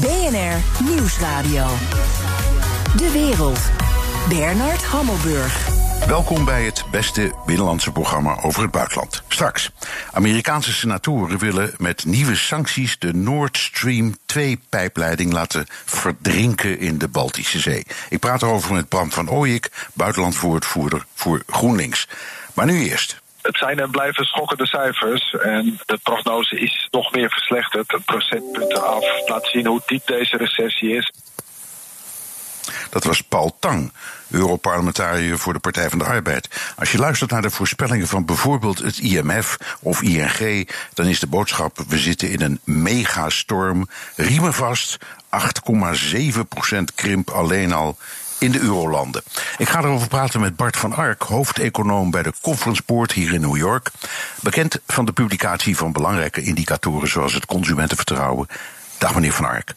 BNR Nieuwsradio. De wereld. Bernard Hammelburg. Welkom bij het beste binnenlandse programma over het buitenland. Straks. Amerikaanse senatoren willen met nieuwe sancties de Nord Stream 2-pijpleiding laten verdrinken in de Baltische Zee. Ik praat erover met Bram van Ooyik, buitenlandwoordvoerder voor GroenLinks. Maar nu eerst. Het zijn en blijven schokkende cijfers. En de prognose is nog meer verslechterd. Procentpunten af. Laat zien hoe diep deze recessie is. Dat was Paul Tang, Europarlementariër voor de Partij van de Arbeid. Als je luistert naar de voorspellingen van bijvoorbeeld het IMF of ING, dan is de boodschap: we zitten in een megastorm. Riemen vast, 8,7% krimp alleen al in de eurolanden. Ik ga erover praten met Bart van Ark, hoofdeconoom bij de Conference Board hier in New York. Bekend van de publicatie van belangrijke indicatoren zoals het consumentenvertrouwen. Dag meneer van Ark.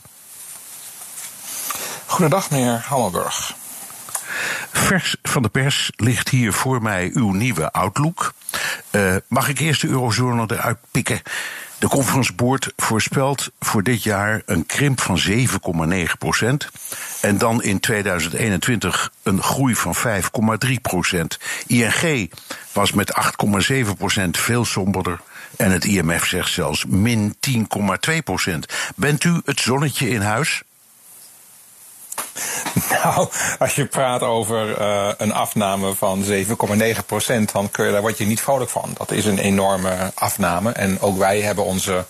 Goedendag, meneer Hammelburg. Vers van de pers ligt hier voor mij uw nieuwe Outlook. Uh, mag ik eerst de eurozone eruit pikken? De Conference Board voorspelt voor dit jaar een krimp van 7,9 procent. En dan in 2021 een groei van 5,3 procent. ING was met 8,7 procent veel somberder. En het IMF zegt zelfs min 10,2 procent. Bent u het zonnetje in huis? Nou, als je praat over uh, een afname van 7,9 procent, dan kun je, daar word je niet vrolijk van. Dat is een enorme afname. En ook wij hebben onze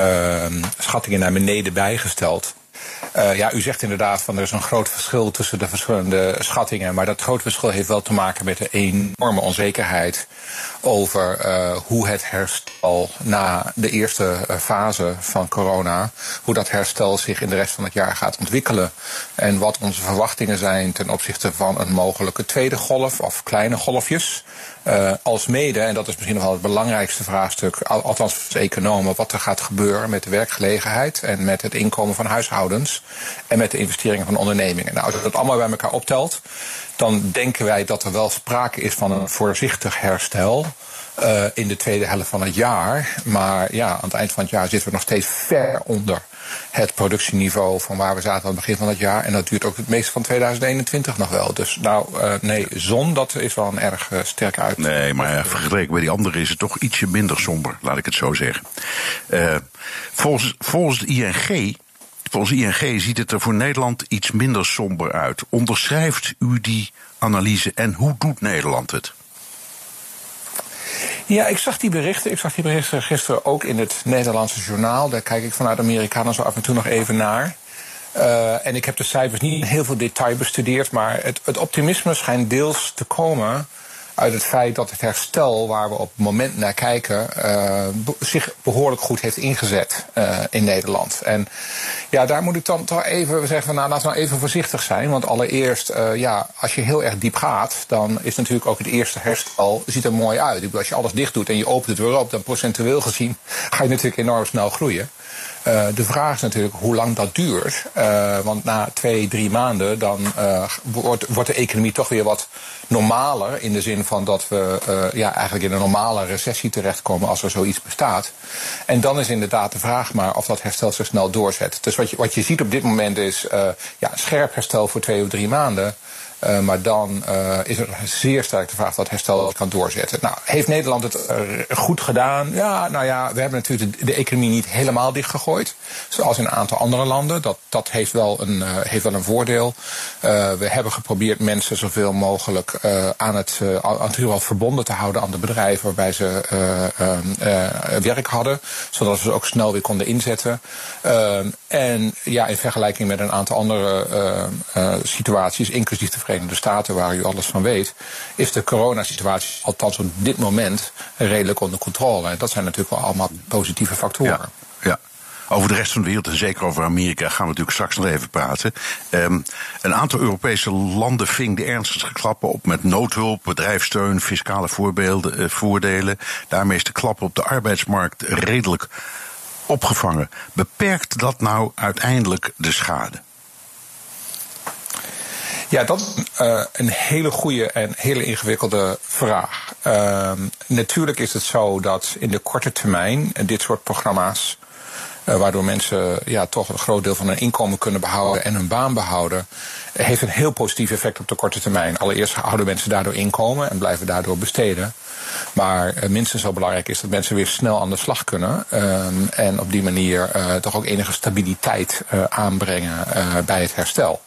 uh, schattingen naar beneden bijgesteld. Uh, ja, u zegt inderdaad van er is een groot verschil tussen de verschillende schattingen. Maar dat groot verschil heeft wel te maken met de enorme onzekerheid over uh, hoe het herstel na de eerste uh, fase van corona, hoe dat herstel zich in de rest van het jaar gaat ontwikkelen. En wat onze verwachtingen zijn ten opzichte van een mogelijke tweede golf of kleine golfjes. Uh, als mede, en dat is misschien nog wel het belangrijkste vraagstuk, althans voor economen, wat er gaat gebeuren met de werkgelegenheid en met het inkomen van huishoudens en met de investeringen van ondernemingen. Nou, als je dat allemaal bij elkaar optelt, dan denken wij dat er wel sprake is van een voorzichtig herstel. Uh, in de tweede helft van het jaar. Maar ja, aan het eind van het jaar zitten we nog steeds ver onder het productieniveau van waar we zaten aan het begin van het jaar. En dat duurt ook het meeste van 2021 nog wel. Dus nou, uh, nee, zon, dat is wel een erg uh, sterke uit. Nee, maar ja, vergeleken bij die andere is het toch ietsje minder somber, laat ik het zo zeggen. Volgens, volgens de ING. Volgens ING ziet het er voor Nederland iets minder somber uit. Onderschrijft u die analyse en hoe doet Nederland het? Ja, ik zag die berichten. Ik zag die berichten gisteren ook in het Nederlandse journaal. Daar kijk ik vanuit Amerikanen zo af en toe nog even naar. Uh, en ik heb de cijfers niet in heel veel detail bestudeerd, maar het, het optimisme schijnt deels te komen uit het feit dat het herstel waar we op het moment naar kijken uh, zich behoorlijk goed heeft ingezet uh, in Nederland. En ja, daar moet ik dan toch even zeggen nou laten we nou even voorzichtig zijn. Want allereerst, uh, ja, als je heel erg diep gaat, dan is natuurlijk ook het eerste herstel ziet er mooi uit. Ik bedoel, als je alles dicht doet en je opent het weer op, dan procentueel gezien ga je natuurlijk enorm snel groeien. Uh, de vraag is natuurlijk hoe lang dat duurt. Uh, want na twee, drie maanden dan uh, wordt, wordt de economie toch weer wat normaler. In de zin van dat we ja, eigenlijk in een normale recessie terechtkomen als er zoiets bestaat. En dan is inderdaad de vraag maar of dat herstel zo snel doorzet. Dus wat je, wat je ziet op dit moment is ja, scherp herstel voor twee of drie maanden. Uh, maar dan uh, is er zeer sterk de vraag dat herstel kan doorzetten. Nou, heeft Nederland het uh, goed gedaan? Ja, nou ja, we hebben natuurlijk de, economie niet helemaal dichtgegooid. Zoals in een aantal andere landen. Dat, dat heeft, wel een, heeft wel een voordeel. we hebben geprobeerd mensen zoveel mogelijk aan het natuurlijk verbonden te houden aan de bedrijven waarbij ze werk hadden. Zodat we ze ook snel weer konden inzetten. En ja, in vergelijking met een aantal andere situaties, inclusief de Verenigde Staten, waar u alles van weet, is de coronasituatie, althans op dit moment, redelijk onder controle. En dat zijn natuurlijk wel allemaal positieve factoren. Ja. Over de rest van de wereld en zeker over Amerika gaan we natuurlijk straks nog even praten. Um, een aantal Europese landen ving de ernstigste klappen op met noodhulp, bedrijfssteun, fiscale voorbeelden, uh, voordelen. Daarmee is de klap op de arbeidsmarkt redelijk opgevangen. Beperkt dat nou uiteindelijk de schade? Ja, dat is uh, een hele goede en hele ingewikkelde vraag. Uh, natuurlijk is het zo dat in de korte termijn dit soort programma's waardoor mensen ja, toch een groot deel van hun inkomen kunnen behouden en hun baan behouden, heeft een heel positief effect op de korte termijn. Allereerst houden mensen daardoor inkomen en blijven daardoor besteden. Maar minstens zo belangrijk is dat mensen weer snel aan de slag kunnen. Ehm, en op die manier toch ook enige stabiliteit aanbrengen bij het herstel.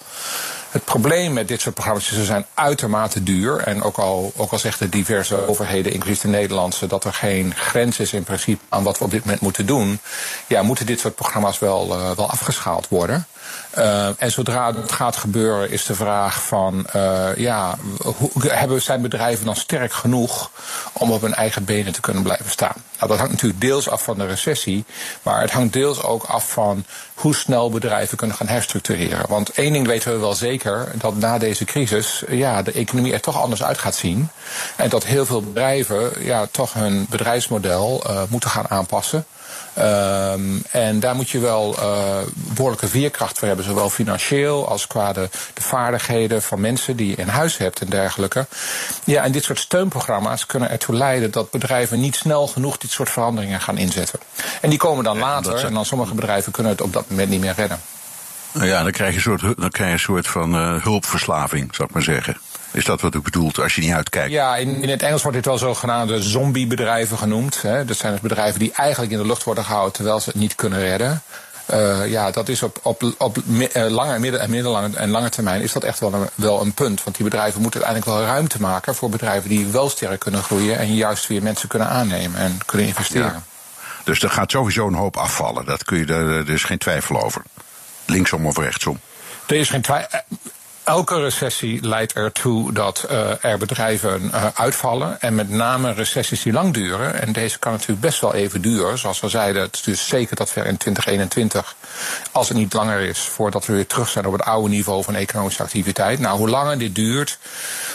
Het probleem met dit soort programma's is, ze zijn uitermate duur. En ook al, ook al zegt de diverse overheden, inclusief de Nederlandse, dat er geen grens is in principe aan wat we op dit moment moeten doen. Ja, moeten dit soort programma's wel, wel afgeschaald worden. Uh, en zodra het gaat gebeuren, is de vraag van, uh, ja, hoe, hebben, zijn bedrijven dan sterk genoeg om op hun eigen benen te kunnen blijven staan? Nou, dat hangt natuurlijk deels af van de recessie, maar het hangt deels ook af van hoe snel bedrijven kunnen gaan herstructureren. Want één ding weten we wel zeker, dat na deze crisis ja, de economie er toch anders uit gaat zien. En dat heel veel bedrijven ja, toch hun bedrijfsmodel uh, moeten gaan aanpassen. Um, en daar moet je wel uh, behoorlijke veerkracht voor hebben, zowel financieel als qua de, de, vaardigheden van mensen die je in huis hebt en dergelijke. Ja, en dit soort steunprogramma's kunnen ertoe leiden dat bedrijven niet snel genoeg dit soort veranderingen gaan inzetten. En die komen dan later, en dan sommige bedrijven kunnen het op dat moment niet meer redden. Ja, dan krijg je een soort, dan krijg je een soort van uh, hulpverslaving, zou ik maar zeggen. Is dat wat u bedoelt als je niet uitkijkt? Ja, in, in het Engels wordt dit wel zogenaamde zombiebedrijven genoemd. Hè. Dat zijn dus bedrijven die eigenlijk in de lucht worden gehouden terwijl ze het niet kunnen redden. Uh, ja, dat is op, op, op uh, lange, midden, en middellange en lange termijn is dat echt wel een, wel een punt. Want die bedrijven moeten uiteindelijk wel ruimte maken voor bedrijven die wel sterk kunnen groeien en juist weer mensen kunnen aannemen en kunnen investeren. Ja. Dus er gaat sowieso een hoop afvallen. Dat kun je, er is geen twijfel over. Linksom of rechtsom. Er is geen twijfel elke recessie leidt ertoe dat uh, er bedrijven uh, uitvallen. En met name recessies die lang duren. En deze kan natuurlijk best wel even duren. Zoals we zeiden, het is dus zeker dat we in 2021, als het niet langer is, voordat we weer terug zijn op het oude niveau van economische activiteit. Nou, hoe langer dit duurt,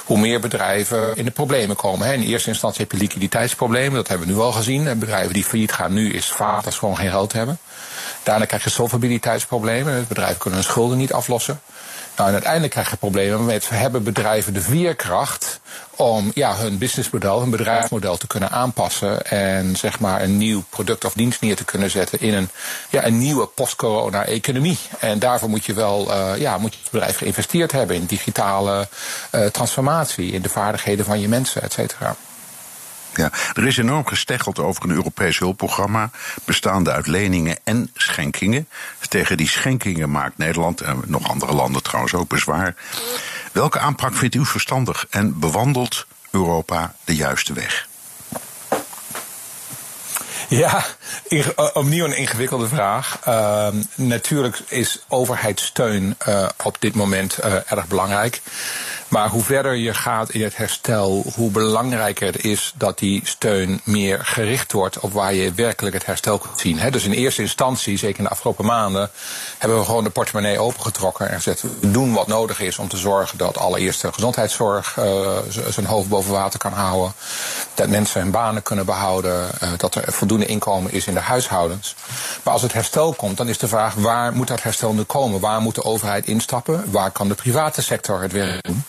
hoe meer bedrijven in de problemen komen. Hè. In eerste instantie heb je liquiditeitsproblemen, dat hebben we nu al gezien. En bedrijven die failliet gaan nu is vaak dat ze gewoon geen geld hebben. Daarna krijg je solvabiliteitsproblemen. Bedrijven kunnen hun schulden niet aflossen. Nou, en uiteindelijk krijg je problemen met hebben bedrijven de veerkracht om ja, hun businessmodel, hun bedrijfsmodel te kunnen aanpassen en zeg maar een nieuw product of dienst neer te kunnen zetten in een, ja, een nieuwe post-corona-economie. En daarvoor moet je wel uh, ja, moet je het bedrijf geïnvesteerd hebben in digitale uh, transformatie, in de vaardigheden van je mensen, et cetera. Ja, er is enorm gesteggeld over een Europees hulpprogramma, bestaande uit leningen en schenkingen. Tegen die schenkingen maakt Nederland en nog andere landen trouwens ook bezwaar. Welke aanpak vindt u verstandig en bewandelt Europa de juiste weg? Ja, opnieuw een ingewikkelde vraag. Uh, natuurlijk is overheidssteun uh, op dit moment uh, erg belangrijk. Maar hoe verder je gaat in het herstel, hoe belangrijker het is dat die steun meer gericht wordt op waar je werkelijk het herstel kunt zien. Dus in eerste instantie, zeker in de afgelopen maanden, hebben we gewoon de portemonnee opengetrokken en gezegd: we doen wat nodig is om te zorgen dat allereerst de gezondheidszorg uh, zijn hoofd boven water kan houden. Dat mensen hun banen kunnen behouden. Dat er voldoende inkomen is in de huishoudens. Maar als het herstel komt, dan is de vraag: waar moet dat herstel nu komen? Waar moet de overheid instappen? Waar kan de private sector het werk doen?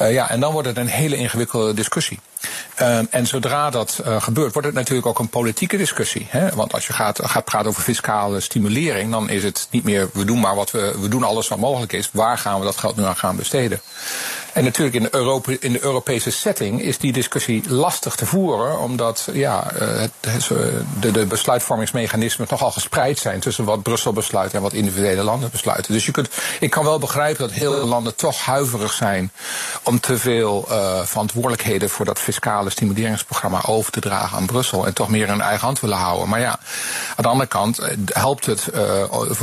Uh, ja, en dan wordt het een hele ingewikkelde discussie. Uh, en zodra dat uh, gebeurt, wordt het natuurlijk ook een politieke discussie. Hè? Want als je gaat, gaat praten over fiscale stimulering, dan is het niet meer we doen maar wat we, we doen alles wat mogelijk is. Waar gaan we dat geld nu aan gaan besteden? En natuurlijk in de, Europa, in de Europese setting is die discussie lastig te voeren, omdat ja, het, de, de besluitvormingsmechanismen toch al gespreid zijn tussen wat Brussel besluit en wat individuele landen besluiten. Dus je kunt, ik kan wel begrijpen dat heel veel landen toch huiverig zijn om te veel uh, verantwoordelijkheden voor dat fiscale stimuleringsprogramma over te dragen aan Brussel en toch meer in eigen hand willen houden. Maar ja, aan de andere kant helpt het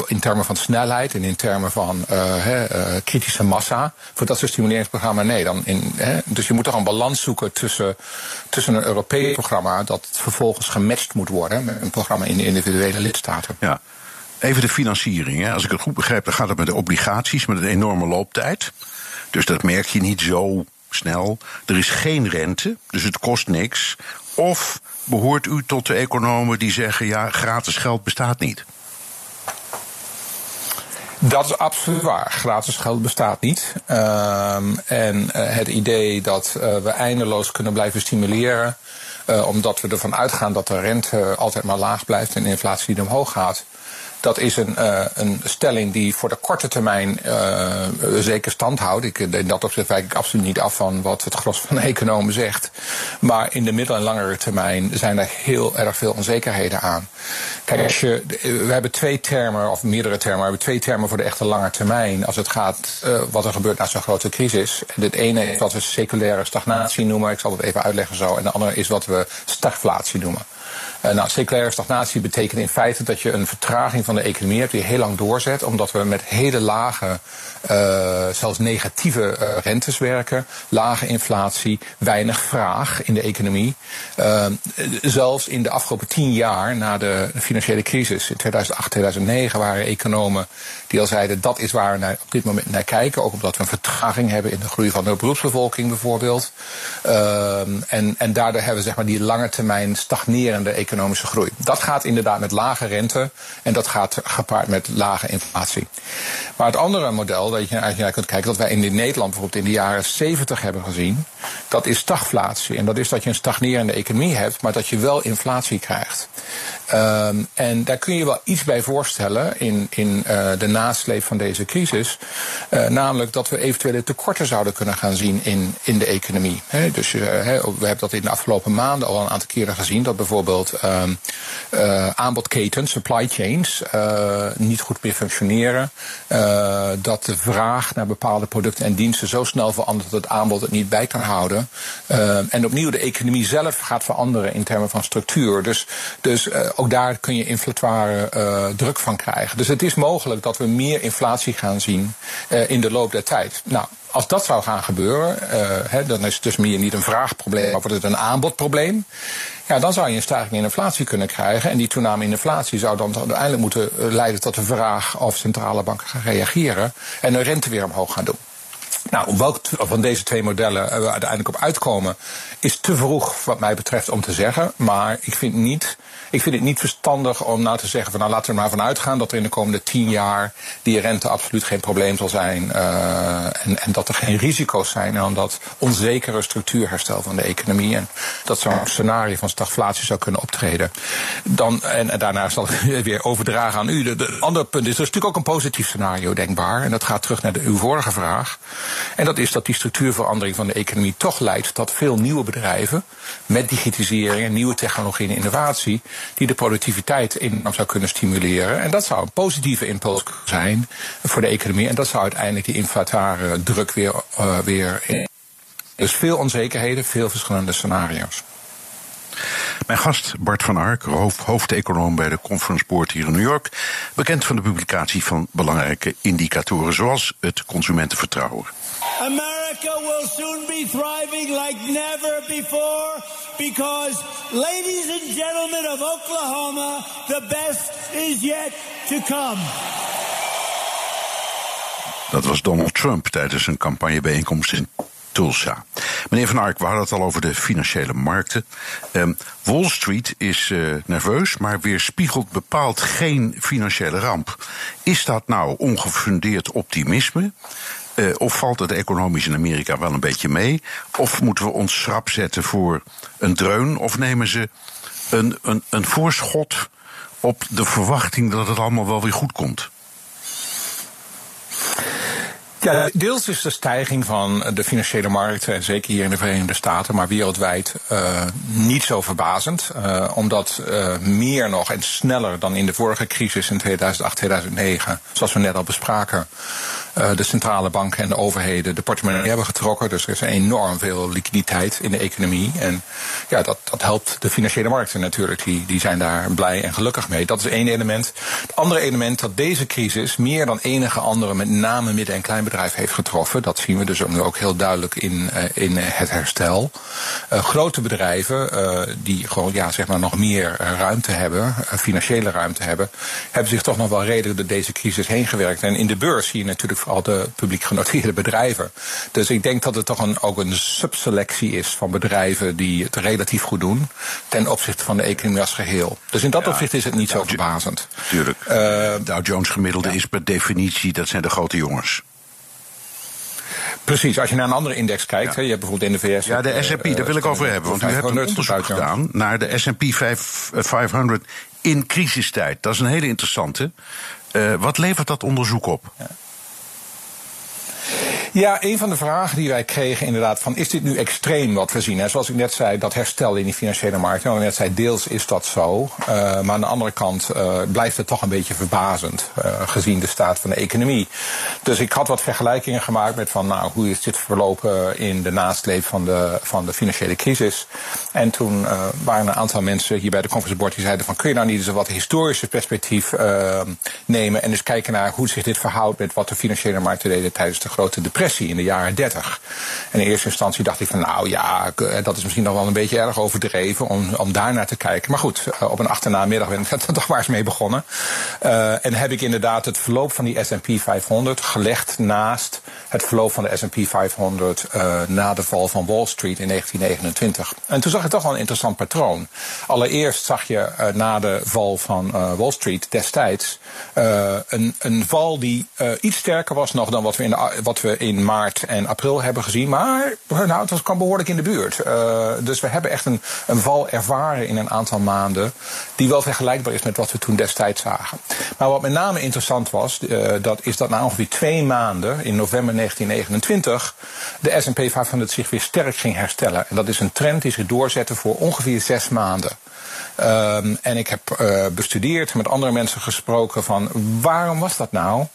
in termen van snelheid en in termen van he, kritische massa voor dat soort stimuleringsprogramma's programma. Nee, dan in, hè, dus je moet toch een balans zoeken tussen, tussen een Europees programma dat vervolgens gematcht moet worden met een programma in de individuele lidstaten. Ja. Even de financiering. Hè. Als ik het goed begrijp, dan gaat het met de obligaties met een enorme looptijd. Dus dat merk je niet zo snel. Er is geen rente, dus het kost niks. Of behoort u tot de economen die zeggen: ja, gratis geld bestaat niet? Dat is absoluut waar. Gratis geld bestaat niet. Um, en uh, het idee dat uh, we eindeloos kunnen blijven stimuleren, uh, omdat we ervan uitgaan dat de rente altijd maar laag blijft en inflatie omhoog gaat. Dat is een, uh, een stelling die voor de korte termijn uh, zeker stand houdt. Ik, in dat opzicht wijk ik absoluut niet af van wat het gros van de economen zegt. Maar in de middel- en langere termijn zijn er heel erg veel onzekerheden aan. Kijk, als je, we hebben twee termen, of meerdere termen, we hebben twee termen voor de echte lange termijn. Als het gaat uh, wat er gebeurt na zo'n grote crisis. Het ene is wat we seculaire stagnatie noemen. Ik zal het even uitleggen zo. En de andere is wat we stagflatie noemen. Uh, nou, seculaire stagnatie betekent in feite dat je een vertraging van de economie hebt die heel lang doorzet, omdat we met hele lage, uh, zelfs negatieve uh, rentes werken, lage inflatie, weinig vraag in de economie. zelfs in de afgelopen tien jaar na de financiële crisis, in 2008, 2009, waren economen die al zeiden dat is waar we naar, op dit moment naar kijken, ook omdat we een vertraging hebben in de groei van de beroepsbevolking bijvoorbeeld. en, en daardoor hebben we zeg maar die lange termijn economie economische groei. Dat gaat inderdaad met lage rente en dat gaat gepaard met lage inflatie. Maar het andere model dat je eigenlijk naar kunt kijken, dat wij in Nederland bijvoorbeeld in de jaren 70 hebben gezien, dat is stagflatie. En dat is dat je een stagnerende economie hebt, maar dat je wel inflatie krijgt. Um, en daar kun je wel iets bij voorstellen in, in uh, de nasleep van deze crisis. Uh, namelijk dat we eventuele tekorten zouden kunnen gaan zien in, in de economie. Dus he, we hebben dat in de afgelopen maanden al een aantal keren gezien. Dat bijvoorbeeld um, aanbodketens, supply chains, niet goed meer functioneren. dat de vraag naar bepaalde producten en diensten zo snel verandert dat het aanbod het niet bij kan houden. en opnieuw de economie zelf gaat veranderen in termen van structuur. Dus, dus ook daar kun je inflatoire uh, druk van krijgen. Dus het is mogelijk dat we meer inflatie gaan zien uh, in de loop der tijd. Nou, als dat zou gaan gebeuren, hè, dan is het dus meer niet een vraagprobleem, maar wordt het een aanbodprobleem. Ja, dan zou je een stijging in inflatie kunnen krijgen. En die toename in inflatie zou dan uiteindelijk moeten leiden tot de vraag of centrale banken gaan reageren en de rente weer omhoog gaan doen. Nou, welk van deze twee modellen we uiteindelijk op uitkomen, is te vroeg wat mij betreft om te zeggen. Maar ik vind, niet, ik vind het niet verstandig om nou te zeggen van nou laten we er maar vanuit gaan dat er in de komende tien jaar die rente absoluut geen probleem zal zijn. Uh, en, en dat er geen risico's zijn aan dat onzekere structuurherstel van de economie. En dat zo'n scenario van stagflatie zou kunnen optreden. Dan, en, daarna zal ik weer overdragen aan u. De andere punt is, er is natuurlijk ook een positief scenario denkbaar. En dat gaat terug naar de, uw vorige vraag. En dat is dat die structuurverandering van de economie toch leidt tot veel nieuwe bedrijven met digitalisering en nieuwe technologie en innovatie die de productiviteit enorm zou kunnen stimuleren. En dat zou een positieve impuls zijn voor de economie. En dat zou uiteindelijk die inflatoire druk weer, uh, weer. Dus veel onzekerheden, veel verschillende scenario's. Mijn gast Bart van Ark, hoofdeconoom bij de Conference Board hier in New York. Bekend van de publicatie van belangrijke indicatoren zoals het consumentenvertrouwen. America will soon be thriving like never before because, ladies and gentlemen of Oklahoma, the best is yet to come. Dat was Donald Trump tijdens een campagnebijeenkomst in Tulsa. Meneer Van Ark, we hadden het al over de financiële markten. Um, Wall Street is uh, nerveus, maar weerspiegelt bepaald geen financiële ramp. Is dat nou ongefundeerd optimisme? Uh, of valt het economisch in Amerika wel een beetje mee? Of moeten we ons schrap zetten voor een dreun? Of nemen ze een, een, een voorschot op de verwachting dat het allemaal wel weer goed komt? Ja, deels is de stijging van de financiële markten, en zeker hier in de Verenigde Staten, maar wereldwijd uh, niet zo verbazend. Uh, omdat meer nog en sneller dan in de vorige crisis in 2008, 2009, zoals we net al bespraken, de centrale banken en de overheden de portemonnee hebben getrokken. Dus er is enorm veel liquiditeit in de economie. En ja, dat, dat helpt de financiële markten natuurlijk. Die, die zijn daar blij en gelukkig mee. Dat is één element. Het andere element dat deze crisis meer dan enige andere, met name midden- en kleinbedrijven, bedrijf heeft getroffen. Dat zien we dus ook nu ook heel duidelijk in, uh, in het herstel. Uh, grote bedrijven die gewoon ja, zeg maar nog meer ruimte hebben, financiële ruimte hebben, hebben zich toch nog wel redelijk door deze crisis heen gewerkt. En in de beurs zie je natuurlijk vooral de publiek genoteerde bedrijven. Dus ik denk dat het toch een, ook een subselectie is van bedrijven die het relatief goed doen ten opzichte van de economie als geheel. Dus in dat ja, opzicht is het niet zo verbazend. Tuurlijk. Uh, Dow Jones gemiddelde ja. is per definitie, dat zijn de grote jongens. Precies, als je naar een andere index kijkt, je hebt bijvoorbeeld in de VS. Ja, de eh, S&P, daar wil ik eh, over hebben. Want u hebt een 500 onderzoek gedaan naar de S&P 500 in crisistijd. Dat is een hele interessante. Eh, wat levert dat onderzoek op? Ja, Yeah. Een van de vragen die wij kregen inderdaad van is dit nu extreem wat we zien? Hè? Zoals ik net zei, dat herstel in die financiële markt. Nou, ik net zei, deels is dat zo. Uh, maar aan de andere kant uh, blijft het toch een beetje verbazend uh, gezien de staat van de economie. Dus ik had wat vergelijkingen gemaakt met van nou, hoe is dit verlopen in de nasleep van de, van de financiële crisis. En toen waren een aantal mensen hier bij de conference board die zeiden van kun je nou niet eens een wat historische perspectief nemen en dus kijken naar hoe zich dit verhoudt met wat de financiële markten deden tijdens de grote depressie in de jaren 30. En in eerste instantie dacht ik van nou ja, dat is misschien nog wel een beetje erg overdreven om, om daar naar te kijken. Maar goed, op een achternaamiddag ben ik er toch maar eens mee begonnen. Uh, en heb ik inderdaad het verloop van die S&P 500 gelegd naast het verloop van de S&P 500 uh, na de val van Wall Street in 1929. En toen zag ik toch wel een interessant patroon. Allereerst zag je na de val van Wall Street destijds een, een val die iets sterker was nog dan wat we in, de, wat we in maart en april hebben gezien. Maar nou, het kwam behoorlijk in de buurt. Uh, dus we hebben echt een, een val ervaren in een aantal maanden. Die wel vergelijkbaar is met wat we toen destijds zagen. Maar wat met name interessant was, uh, dat is dat na ongeveer twee maanden, in november 1929, de SP 500 zich weer sterk ging herstellen. En dat is een trend die zich doorzette voor ongeveer zes maanden. Um, en ik heb uh, bestudeerd, met andere mensen gesproken van waarom was dat nou?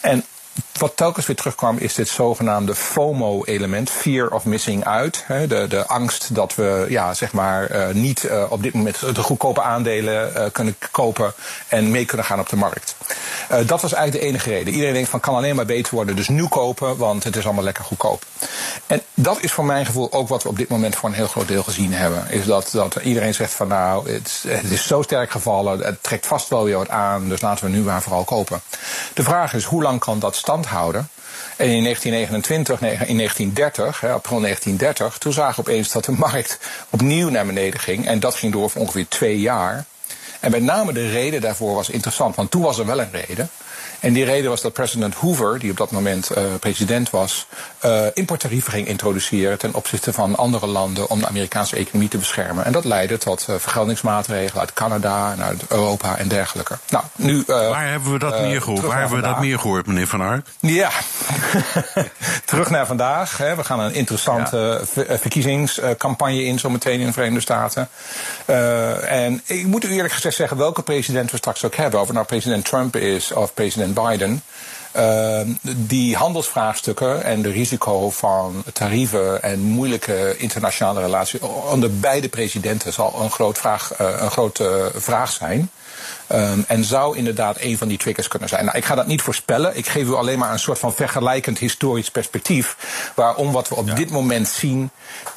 En wat telkens weer terugkwam is dit zogenaamde FOMO-element, fear of missing out. De, de angst dat we ja, zeg maar, uh, niet uh, op dit moment de goedkope aandelen uh, kunnen kopen en mee kunnen gaan op de markt. dat was eigenlijk de enige reden. Iedereen denkt van kan alleen maar beter worden, dus nu kopen, want het is allemaal lekker goedkoop. En dat is voor mijn gevoel ook wat we op dit moment voor een heel groot deel gezien hebben. Is dat, dat iedereen zegt van nou, het, is zo sterk gevallen, het trekt vast wel weer aan, dus laten we nu maar vooral kopen. De vraag is hoe lang kan dat stand houden? En in 1929, in 1930, april 1930, toen zagen we opeens dat de markt opnieuw naar beneden ging. En dat ging door voor ongeveer twee jaar. En met name de reden daarvoor was interessant, want toen was er wel een reden. En die reden was dat president Hoover, die op dat moment uh, president was, uh, importtarieven ging introduceren ten opzichte van andere landen om de Amerikaanse economie te beschermen. En dat leidde tot uh, vergeldingsmaatregelen uit Canada en uit Europa en dergelijke. Nou, nu, Waar hebben we dat meer gehoord? Waar hebben we dat meer gehoord, meneer Van Ark? Ja, terug naar vandaag. Hè. We gaan een interessante ja. verkiezingscampagne in zometeen in de Verenigde Staten. en ik moet u eerlijk gezegd zeggen, welke president we straks ook hebben, of het nou president Trump is of president Biden. Uh, die handelsvraagstukken en de risico van tarieven en moeilijke internationale relaties onder beide presidenten zal een, groot vraag, uh, een grote vraag zijn. Um, en zou inderdaad een van die triggers kunnen zijn. Nou, ik ga dat niet voorspellen. Ik geef u alleen maar een soort van vergelijkend historisch perspectief. Waarom wat we op ja. dit moment zien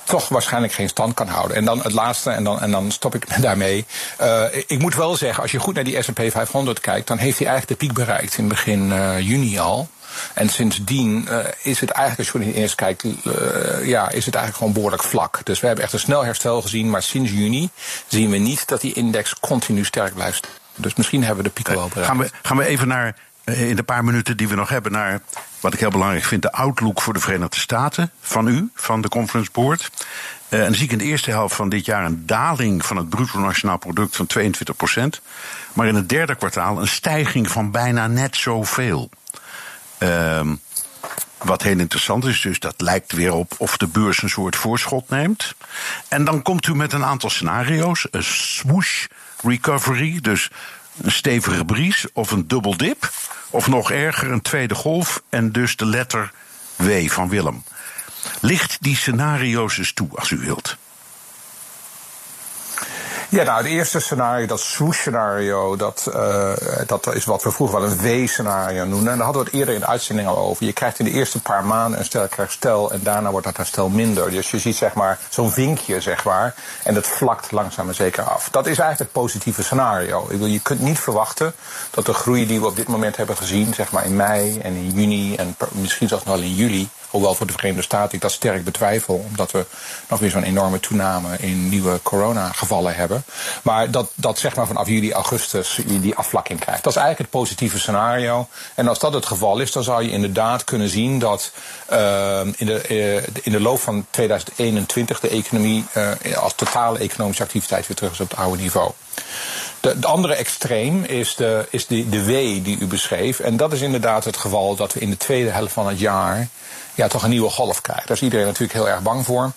toch waarschijnlijk geen stand kan houden. En dan het laatste, en dan, en dan stop ik daarmee. Uh, ik moet wel zeggen, als je goed naar die S&P 500 kijkt... dan heeft hij eigenlijk de piek bereikt in begin uh, juni al. En sindsdien uh, is het eigenlijk, als je eerst kijkt, uh, ja, is het eigenlijk gewoon behoorlijk vlak. Dus we hebben echt een snel herstel gezien, maar sinds juni zien we niet dat die index continu sterk blijft. Dus misschien hebben we de piek wel bereikt. Gaan we, gaan we even naar, uh, in de paar minuten die we nog hebben, naar wat ik heel belangrijk vind, de outlook voor de Verenigde Staten van u, van de Conference Board. Uh, en dan zie ik in de eerste helft van dit jaar een daling van het bruto nationaal product van 22 procent. Maar in het derde kwartaal een stijging van bijna net zoveel. Uh, wat heel interessant is, dus dat lijkt weer op of de beurs een soort voorschot neemt. En dan komt u met een aantal scenario's. Een swoosh recovery, dus een stevige bries of een dubbel dip. Of nog erger, een tweede golf en dus de letter W van Willem. Licht die scenario's eens toe, als u wilt. Ja, nou, het eerste scenario, dat swoosh-scenario, dat, uh, dat is wat we vroeger wel een W-scenario noemen. En daar hadden we het eerder in de uitzending al over. Je krijgt in de eerste paar maanden een sterk herstel en daarna wordt dat herstel minder. Dus je ziet zeg maar zo'n vinkje, zeg maar, en dat vlakt langzaam en zeker af. Dat is eigenlijk het positieve scenario. Ik bedoel, je kunt niet verwachten dat de groei die we op dit moment hebben gezien, zeg maar in mei en in juni en misschien zelfs nog wel in juli, Hoewel voor de Verenigde Staten ik dat sterk betwijfel, omdat we nog weer zo'n enorme toename in nieuwe coronagevallen hebben. Maar dat, dat zeg maar vanaf juli, augustus je die afvlakking krijgt. Dat is eigenlijk het positieve scenario. En als dat het geval is, dan zou je inderdaad kunnen zien dat uh, in, de, uh, in de loop van 2021 de economie uh, als totale economische activiteit weer terug is op het oude niveau. De, andere extreem is, de, is de, de W die u beschreef. En dat is inderdaad het geval dat we in de tweede helft van het jaar ja, toch een nieuwe golf krijgen. Daar is iedereen natuurlijk heel erg bang voor.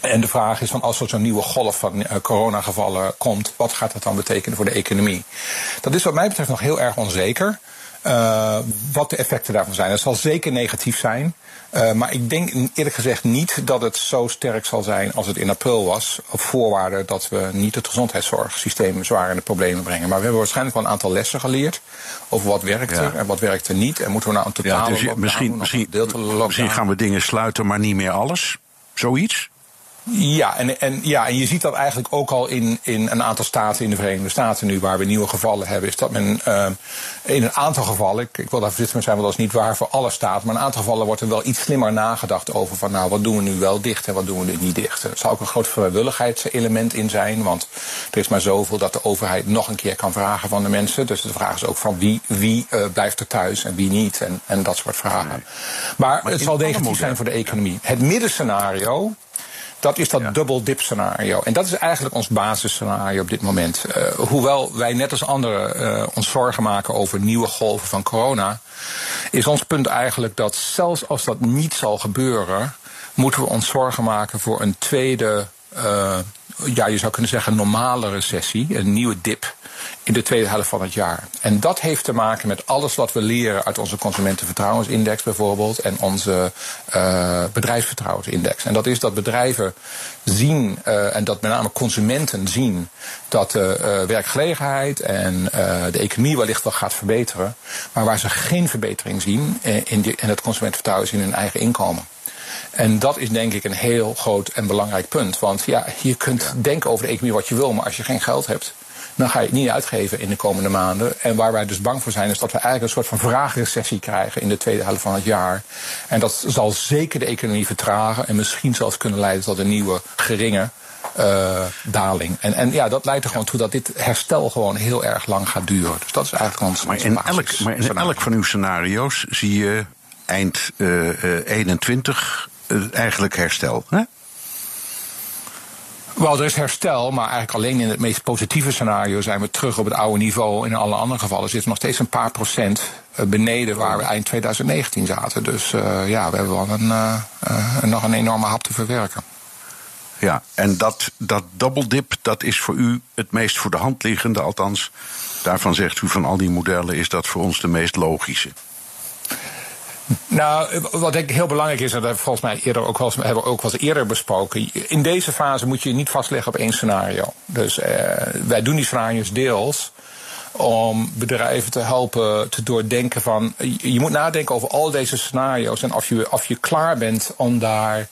En de vraag is van als er zo'n nieuwe golf van uh, coronagevallen komt, wat gaat dat dan betekenen voor de economie? Dat is wat mij betreft nog heel erg onzeker. Uh, wat de effecten daarvan zijn. Het zal zeker negatief zijn. Uh, maar ik denk eerlijk gezegd niet dat het zo sterk zal zijn als het in april was. Op voorwaarde dat we niet het gezondheidszorgsysteem zwaar in de problemen brengen. Maar we hebben waarschijnlijk wel een aantal lessen geleerd. Over wat werkt er ja. en wat werkt er niet. En moeten we nou een totale ja, dus misschien, misschien, misschien gaan we dingen sluiten, maar niet meer alles. Zoiets? Ja en, en, ja, en je ziet dat eigenlijk ook al in, in een aantal staten in de Verenigde Staten nu, waar we nieuwe gevallen hebben, is dat men uh, in een aantal gevallen, ik, ik wil daar voorzichtig mee zijn, want dat is niet waar voor alle staten, maar in een aantal gevallen wordt er wel iets slimmer nagedacht over van nou, wat doen we nu wel dicht en wat doen we nu niet dicht. Er zal ook een groot vrijwilligheidselement in zijn, want er is maar zoveel dat de overheid nog een keer kan vragen van de mensen. Dus de vraag is ook van wie, wie uh, blijft er thuis en wie niet en, en dat soort vragen. Nee. Maar, maar het zal negatief zijn voor de economie. Het middenscenario, dat is dat ja. double dip scenario. En dat is eigenlijk ons basisscenario op dit moment. Uh, hoewel wij net als anderen uh, ons zorgen maken over nieuwe golven van corona, is ons punt eigenlijk dat zelfs als dat niet zal gebeuren, moeten we ons zorgen maken voor een tweede, uh, ja, je zou kunnen zeggen, normale recessie, een nieuwe dip in de tweede helft van het jaar. En dat heeft te maken met alles wat we leren uit onze consumentenvertrouwensindex bijvoorbeeld en onze uh, bedrijfsvertrouwensindex. En dat is dat bedrijven zien, uh, en dat met name consumenten zien, dat de uh, werkgelegenheid en de economie wellicht wel gaat verbeteren, maar waar ze geen verbetering zien in, die, in het consumentenvertrouwen is in hun eigen inkomen. En dat is denk ik een heel groot en belangrijk punt. Want ja, je kunt ja. denken over de economie wat je wil, maar als je geen geld hebt, dan ga je het niet uitgeven in de komende maanden. En waar wij dus bang voor zijn, is dat we eigenlijk een soort van vraagrecessie krijgen in de tweede helft van het jaar. En dat zal zeker de economie vertragen en misschien zelfs kunnen leiden tot een nieuwe geringe uh, daling. En, en ja, dat leidt er gewoon toe dat dit herstel gewoon heel erg lang gaat duren. Dus dat is eigenlijk ons. Maar in, elk, maar in elk van uw scenario's zie je eind uh, uh, 21 eigenlijk herstel. Hè? Wel, er is herstel, maar eigenlijk alleen in het meest positieve scenario zijn we terug op het oude niveau. In alle andere gevallen we nog steeds een paar procent eh, beneden waar we eind 2019 zaten. Dus uh, ja, we hebben wel een, uh, uh, nog een enorme hap te verwerken. Ja, en dat, dat dip, dat is voor u het meest voor de hand liggende. Althans, daarvan zegt u van al die modellen is dat voor ons de meest logische. Nou, wat denk ik heel belangrijk is, en dat volgens mij eerder ook wel, hebben we ook wel eerder besproken. In deze fase moet je niet vastleggen op één scenario. Dus eh, wij doen die scenario's deels om bedrijven te helpen te doordenken van. Je moet nadenken over al deze scenario's en of je, of je klaar bent om daar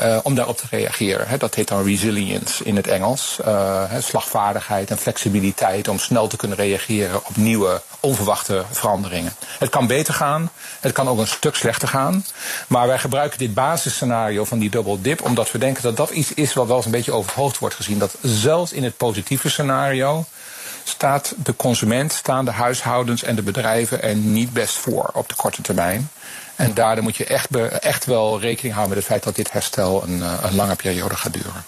uh, om daarop te reageren. Dat heet dan resilience in het Engels. Uh, slagvaardigheid en flexibiliteit om snel te kunnen reageren op nieuwe, onverwachte veranderingen. Het kan beter gaan, het kan ook een stuk slechter gaan. Maar wij gebruiken dit basisscenario van die double dip omdat we denken dat dat iets is wat wel eens een beetje over het hoofd wordt gezien. Dat zelfs in het positieve scenario staat de consument, staan de huishoudens en de bedrijven er niet best voor op de korte termijn. En daardoor moet je echt, echt wel rekening houden met het feit dat dit herstel een, eh, een lange periode gaat duren.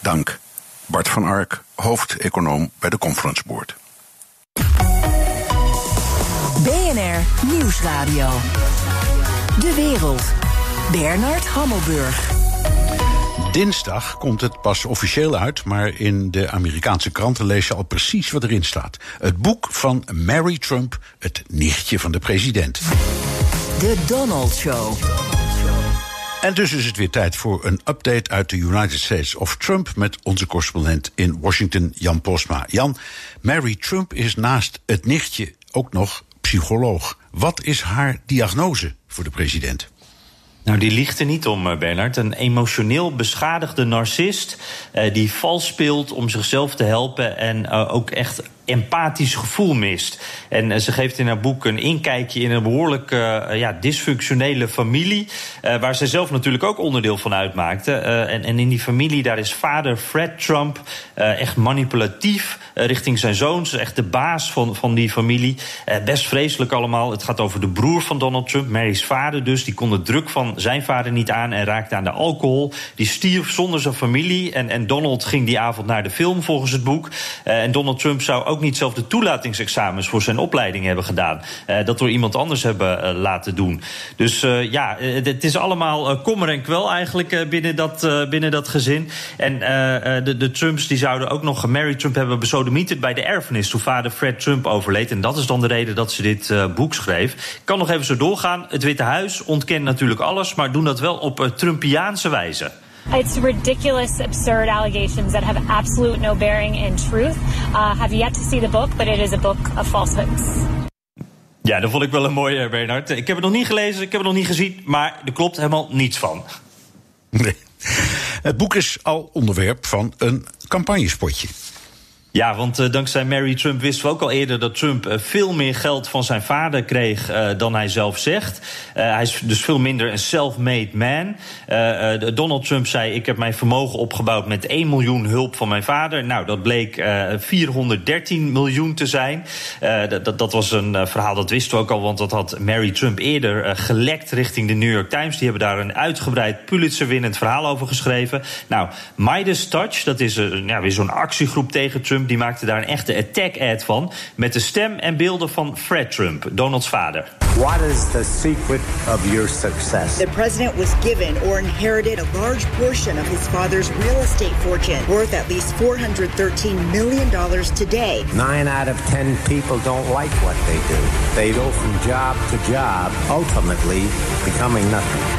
Dank. Bart van Ark, hoofdeconoom bij de Conference Board. BNR Nieuwsradio. De wereld. Bernard Hammelburg. Dinsdag komt het pas officieel uit, maar in de Amerikaanse kranten lees je al precies wat erin staat. Het boek van Mary Trump, het nichtje van de president. De Donald Show. En dus is het weer tijd voor een update uit de United States of Trump met onze correspondent in Washington, Jan Posma. Jan, Mary Trump is naast het nichtje ook nog psycholoog. Wat is haar diagnose voor de president? Nou, die ligt er niet om, eh, Bernard. Een emotioneel beschadigde narcist uh, die vals speelt om zichzelf te helpen en uh, ook echt empathisch gevoel mist. En ze geeft in haar boek een inkijkje in een behoorlijk ja, dysfunctionele familie. waar ze zelf natuurlijk ook onderdeel van uitmaakte. en, en in die familie, daar is vader Fred Trump echt manipulatief richting zijn zoons. Echt de baas van, van die familie. best vreselijk allemaal. Het gaat over de broer van Donald Trump, Mary's vader dus. Die kon de druk van zijn vader niet aan en raakte aan de alcohol. Die stierf zonder zijn familie. En, en Donald ging die avond naar de film volgens het boek. En Donald Trump zou ook niet zelf de toelatingsexamens voor zijn opleiding hebben gedaan. Uh, dat door iemand anders hebben uh, laten doen. Dus ja, het is allemaal kommer en kwel eigenlijk binnen, dat, binnen dat gezin. En de, de Trumps die zouden ook nog Mary Trump hebben besodemieterd bij de erfenis toen vader Fred Trump overleed. En dat is dan de reden dat ze dit boek schreef. Ik kan nog even zo doorgaan. Het Witte Huis ontkent natuurlijk alles, maar doen dat wel op Trumpiaanse wijze. It's ridiculous, absurd allegations that have absolute no bearing in truth. Uh, have yet to see the book, but it is a book of falsehoods. Ja, dat vond ik wel een mooie, Bernard. Ik heb het nog niet gelezen, ik heb het nog niet gezien, maar er klopt helemaal niets van. Nee. Het boek is al onderwerp van een campagnespotje. Ja, want uh, dankzij Mary Trump wisten we ook al eerder dat Trump uh, veel meer geld van zijn vader kreeg uh, dan hij zelf zegt. hij is dus veel minder een self-made man. Donald Trump zei: Ik heb mijn vermogen opgebouwd met 1 miljoen hulp van mijn vader. Nou, dat bleek 413 miljoen te zijn. dat, dat was een verhaal dat wisten we ook al, want dat had Mary Trump eerder gelekt richting de New York Times. Die hebben daar een uitgebreid Pulitzer-winnend verhaal over geschreven. Nou, Midas Touch, dat is ja, weer zo'n actiegroep tegen Trump die maakte daar een echte attack-ad van. Met de stem en beelden van Fred Trump, Donalds vader. What is the secret of your success? The president was given or inherited a large portion of his father's real estate fortune, worth at least $413 million today. Nine out of ten people don't like what they do. They go from job to job, ultimately becoming nothing.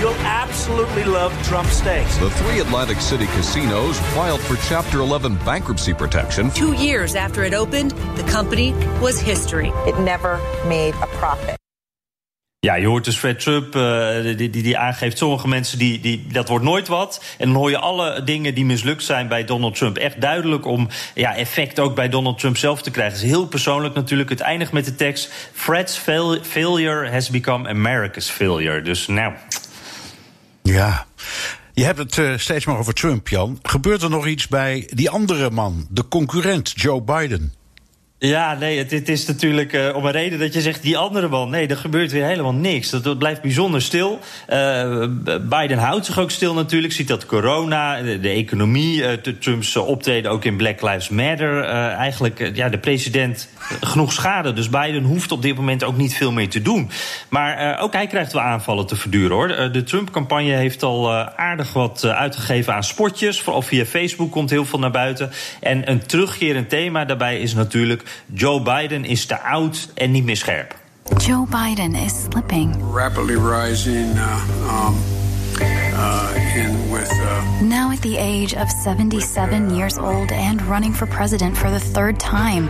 You'll absolutely love Trump Steaks. The three Atlantic City casinos filed for Chapter 11 bankruptcy protection. Two years after it opened, the company was history. It never made a profit. Ja, je hoort dus Fred Trump, uh, die, die, die, aangeeft sommige mensen, die, die, dat wordt nooit wat. En dan hoor je alle dingen die mislukt zijn bij Donald Trump. Echt duidelijk om ja, effect ook bij Donald Trump zelf te krijgen. Het is heel persoonlijk natuurlijk. Het eindigt met de tekst... Fred's failure has become America's failure. Dus nou, ja. Je hebt het uh, steeds maar over Trump, Jan. Gebeurt er nog iets bij die andere man, de concurrent, Joe Biden? Ja, nee, het, het is natuurlijk uh, om een reden dat je zegt die andere man. Nee, er gebeurt weer helemaal niks. Dat, blijft bijzonder stil. Uh, Biden houdt zich ook stil natuurlijk. Ziet dat corona, de, economie, uh, Trumps optreden ook in Black Lives Matter. eigenlijk, ja, de president genoeg schade. Dus Biden hoeft op dit moment ook niet veel meer te doen. Maar ook hij krijgt wel aanvallen te verduren hoor. de Trump-campagne heeft al aardig wat uitgegeven aan spotjes. Vooral via Facebook komt heel veel naar buiten. En een terugkerend thema daarbij is natuurlijk Joe Biden is te oud en niet meer scherp. Joe Biden is slipping. Rapidly rising. Uh, um, uh, in with, uh... Now at the age of 77 with, years old and running for president for the third time,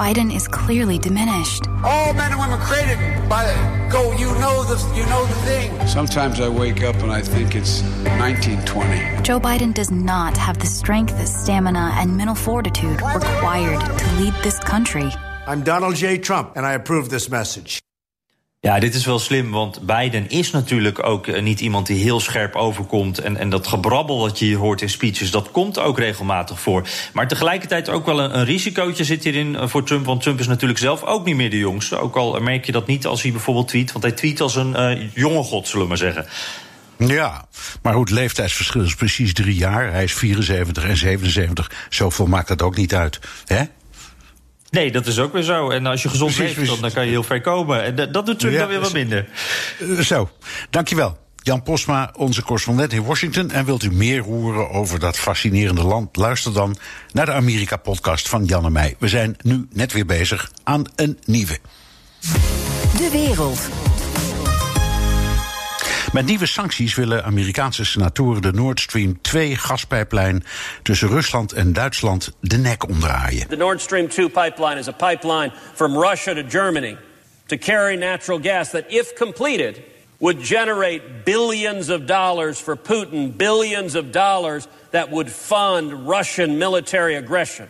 Biden is clearly diminished. All men and women created by go. You know the you know the thing. Sometimes I wake up and I think it's 1920. Joe Biden does not have the strength, stamina, and mental fortitude required to lead this country. I'm Donald J. Trump, and I approve this message. Ja, dit is wel slim, want Biden is natuurlijk ook eh, niet iemand die heel scherp overkomt. En, en dat gebrabbel dat je hier hoort in speeches, dat komt ook regelmatig voor. Maar tegelijkertijd ook wel een, een risicootje zit hierin eh, voor Trump. Want Trump is natuurlijk zelf ook niet meer de jongste. Ook al merk je dat niet als hij bijvoorbeeld tweet. Want hij tweet als een uh, jonge god, zullen we maar zeggen. Ja, maar goed, leeftijdsverschil is precies drie jaar. Hij is 74 en 77. Zoveel maakt dat ook niet uit. hè? Nee, dat is ook weer zo. En als je gezond leeft, dan kan je heel ver komen. En dat doet Trump dan weer wat minder. Eh, zo, dankjewel. Jan Posma, onze correspondent in Washington. En wilt u meer horen over dat fascinerende land? Luister dan naar de Amerika-podcast van Jan en mij. We zijn nu net weer bezig aan een nieuwe. De wereld. Met nieuwe sancties willen Amerikaanse senatoren de Nord Stream 2 gaspijplijn tussen Rusland en Duitsland de nek omdraaien. The Nord Stream 2 pipeline is a pipeline from Russia to Germany to carry natural gas that if completed would generate billions of dollars for Putin, billions of dollars that would fund Russian military aggression.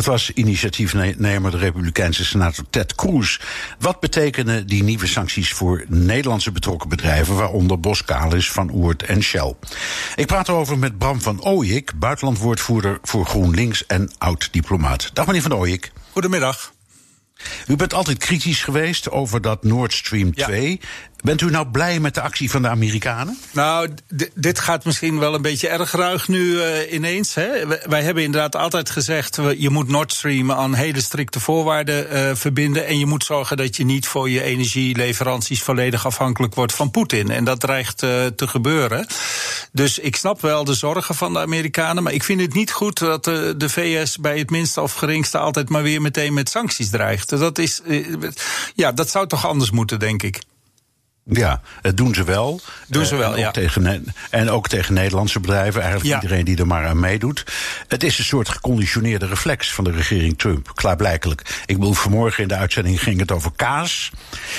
Dat was initiatiefnemer de Republikeinse senator Ted Cruz. Wat betekenen die nieuwe sancties voor Nederlandse betrokken bedrijven, waaronder Boskalis, Van Oert en Shell? Ik praat erover met Bram van Ooyik, buitenlandwoordvoerder voor GroenLinks en oud-diplomaat. Dag meneer van Ooyik. Goedemiddag. U bent altijd kritisch geweest over dat Nord Stream 2. Bent u nou blij met de actie van de Amerikanen? Nou, dit gaat misschien wel een beetje erg ruig nu uh, ineens. Hè? Wij hebben inderdaad altijd gezegd: je moet Nord Stream aan hele strikte voorwaarden uh, verbinden. En je moet zorgen dat je niet voor je energieleveranties volledig afhankelijk wordt van Poetin. En dat dreigt uh, te gebeuren. Dus ik snap wel de zorgen van de Amerikanen. Maar ik vind het niet goed dat de, de VS bij het minste of geringste altijd maar weer meteen met sancties dreigt. Dat, is, ja, dat zou toch anders moeten, denk ik. Ja, dat doen ze wel. Doen ze wel, en ja. Ook tegen, en ook tegen Nederlandse bedrijven, eigenlijk Ja. iedereen die er maar aan meedoet. Het is een soort geconditioneerde reflex van de regering Trump, klaarblijkelijk. Ik bedoel, vanmorgen in de uitzending ging het over kaas.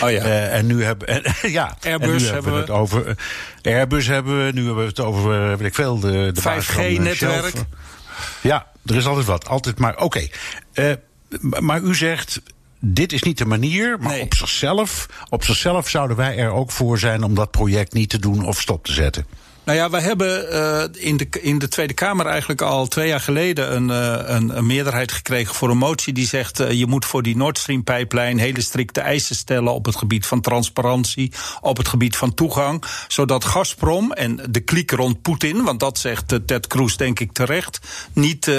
Oh ja. Eh, en nu hebben, en, ja, en nu Airbus hebben we het over. eh, Airbus hebben we, nu hebben we het over, eh, weet ik veel, de, de baas 5G van, eh, netwerk. Shell. Ja, er is altijd wat. Altijd maar. Oké. Eh, maar u zegt. Dit is niet de manier, maar op zichzelf, op zichzelf zouden wij er ook voor zijn om dat project niet te doen of stop te zetten. Nou ja, we hebben uh, in, de, in de Tweede Kamer eigenlijk al twee jaar geleden een, uh, een, meerderheid gekregen voor een motie die zegt: uh, je moet voor die Nord Stream pijplijn hele strikte eisen stellen op het gebied van transparantie, op het gebied van toegang, zodat Gazprom en de kliek rond Poetin, want dat zegt Ted Cruz denk ik terecht, niet